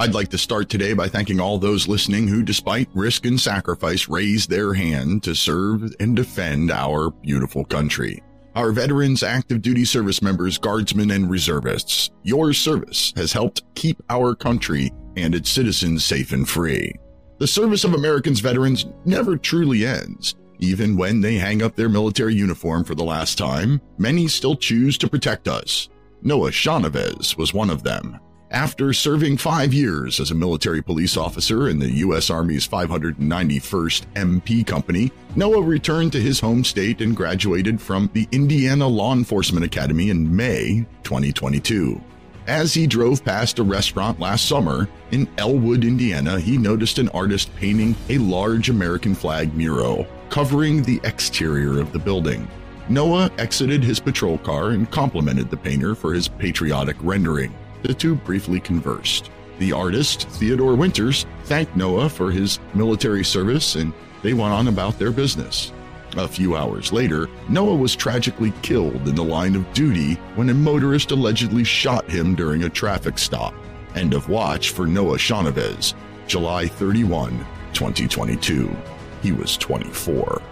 I'd like to start today by thanking all those listening who, despite risk and sacrifice, raised their hand to serve and defend our beautiful country. Our veterans, active duty service members, guardsmen, and reservists, your service has helped keep our country and its citizens safe and free. The service of Americans' veterans never truly ends. Even when they hang up their military uniform for the last time, many still choose to protect us. Noah Shahnavaz was one of them. After serving five years as a military police officer in the U.S. Army's 591st MP Company, Noah returned to his home state and graduated from the Indiana Law Enforcement Academy in May 2022. As he drove past a restaurant last summer in Elwood, Indiana, he noticed an artist painting a large American flag mural covering the exterior of the building. Noah exited his patrol car and complimented the painter for his patriotic rendering. The two briefly conversed. The artist, Theodore Winters, thanked Noah for his military service and they went on about their business. A few hours later, Noah was tragically killed in the line of duty when a motorist allegedly shot him during a traffic stop. End of watch for Noah Shahnavaz, July 31, 2022. He was 24.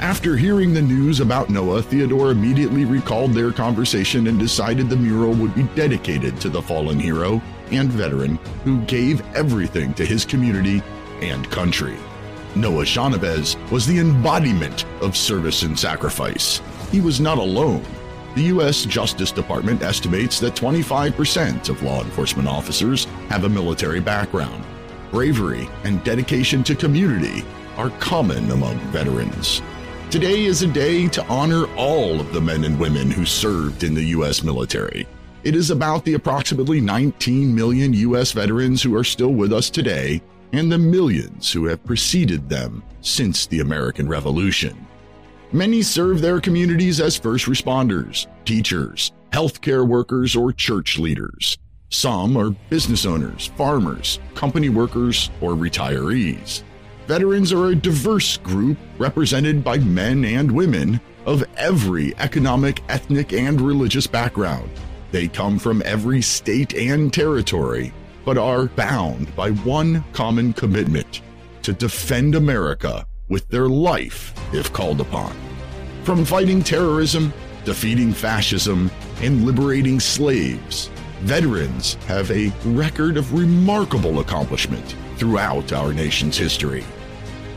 After hearing the news about Noah, Theodore immediately recalled their conversation and decided the mural would be dedicated to the fallen hero and veteran who gave everything to his community and country. Noah Shahnavaz was the embodiment of service and sacrifice. He was not alone. The U.S. Justice Department estimates that 25% of law enforcement officers have a military background. Bravery and dedication to community are common among veterans. Today is a day to honor all of the men and women who served in the U.S. military. It is about the approximately 19 million U.S. veterans who are still with us today and the millions who have preceded them since the American Revolution. Many serve their communities as first responders, teachers, healthcare workers, or church leaders. Some are business owners, farmers, company workers, or retirees. Veterans are a diverse group represented by men and women of every economic, ethnic, and religious background. They come from every state and territory, but are bound by one common commitment to defend America with their life if called upon. From fighting terrorism, defeating fascism, and liberating slaves, veterans have a record of remarkable accomplishment throughout our nation's history.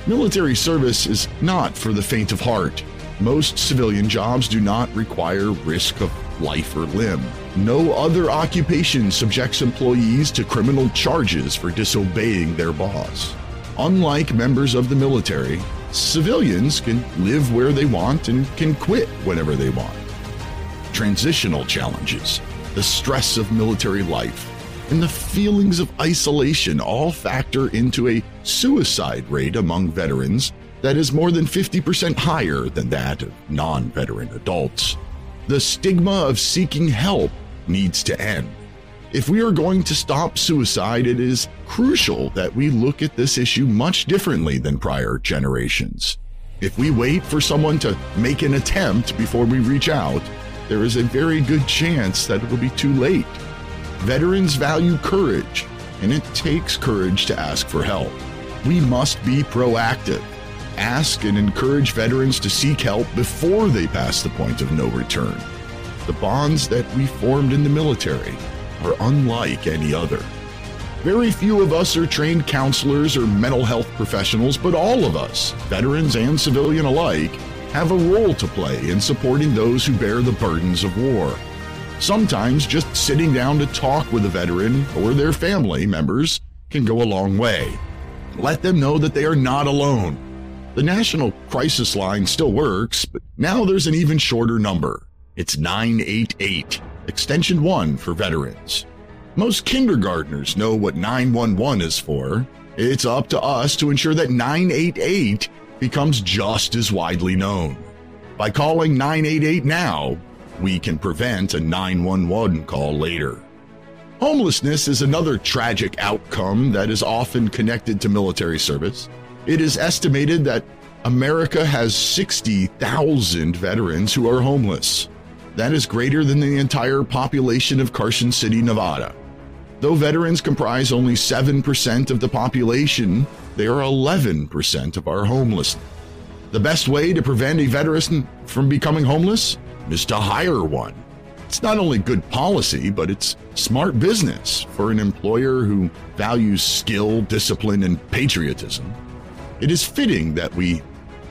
Military service is not for the faint of heart. Most civilian jobs do not require risk of life or limb. No other occupation subjects employees to criminal charges for disobeying their boss. Unlike members of the military, civilians can live where they want and can quit whenever they want. Transitional challenges, the stress of military life, and the feelings of isolation all factor into a suicide rate among veterans that is more than 50% higher than that of non veteran adults. The stigma of seeking help needs to end. If we are going to stop suicide, it is crucial that we look at this issue much differently than prior generations. If we wait for someone to make an attempt before we reach out, there is a very good chance that it will be too late. Veterans value courage, and it takes courage to ask for help. We must be proactive. Ask and encourage veterans to seek help before they pass the point of no return. The bonds that we formed in the military are unlike any other. Very few of us are trained counselors or mental health professionals, but all of us, veterans and civilian alike, have a role to play in supporting those who bear the burdens of war. Sometimes just sitting down to talk with a veteran or their family members can go a long way. Let them know that they are not alone. The National Crisis Line still works, but now there's an even shorter number. It's 988, extension 1 for veterans. Most kindergartners know what 911 is for. It's up to us to ensure that 988 becomes just as widely known. By calling 988 now, we can prevent a 911 call later. Homelessness is another tragic outcome that is often connected to military service. It is estimated that America has 60,000 veterans who are homeless. That is greater than the entire population of Carson City, Nevada. Though veterans comprise only 7% of the population, they are 11% of our homelessness. The best way to prevent a veteran from becoming homeless is to hire one. It's not only good policy, but it's smart business for an employer who values skill, discipline, and patriotism. It is fitting that we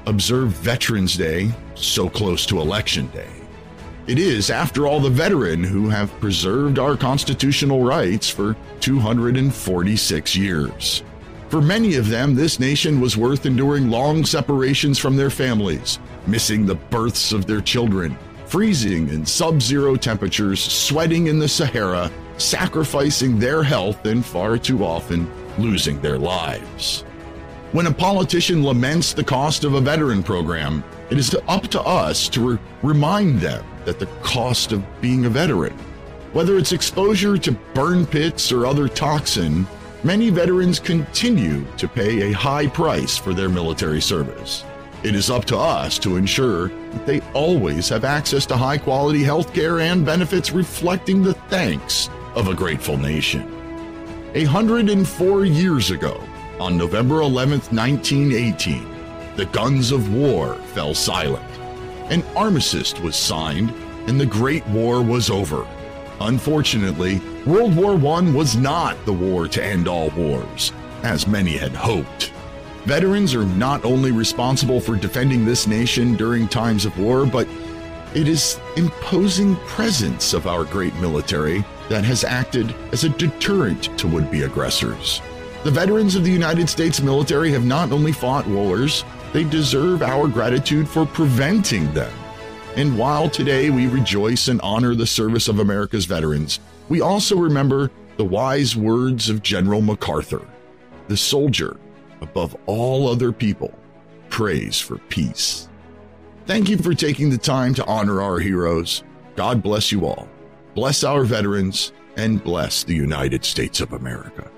observe Veterans Day so close to Election Day. It is, after all, the veteran who have preserved our constitutional rights for 246 years. For many of them, this nation was worth enduring long separations from their families, missing the births of their children, freezing in sub zero temperatures, sweating in the Sahara, sacrificing their health, and far too often losing their lives. When a politician laments the cost of a veteran program, it is up to us to re- remind them that the cost of being a veteran, whether it's exposure to burn pits or other toxin, many veterans continue to pay a high price for their military service. It is up to us to ensure that they always have access to high quality health care and benefits reflecting the thanks of a grateful nation. 104 years ago, on November 11, 1918, the guns of war fell silent. An armistice was signed, and the Great War was over. Unfortunately, World War I was not the war to end all wars, as many had hoped. Veterans are not only responsible for defending this nation during times of war, but it is imposing presence of our great military that has acted as a deterrent to would be aggressors. The veterans of the United States military have not only fought wars, they deserve our gratitude for preventing them. And while today we rejoice and honor the service of America's veterans, we also remember the wise words of General MacArthur The soldier, above all other people, prays for peace. Thank you for taking the time to honor our heroes. God bless you all. Bless our veterans and bless the United States of America.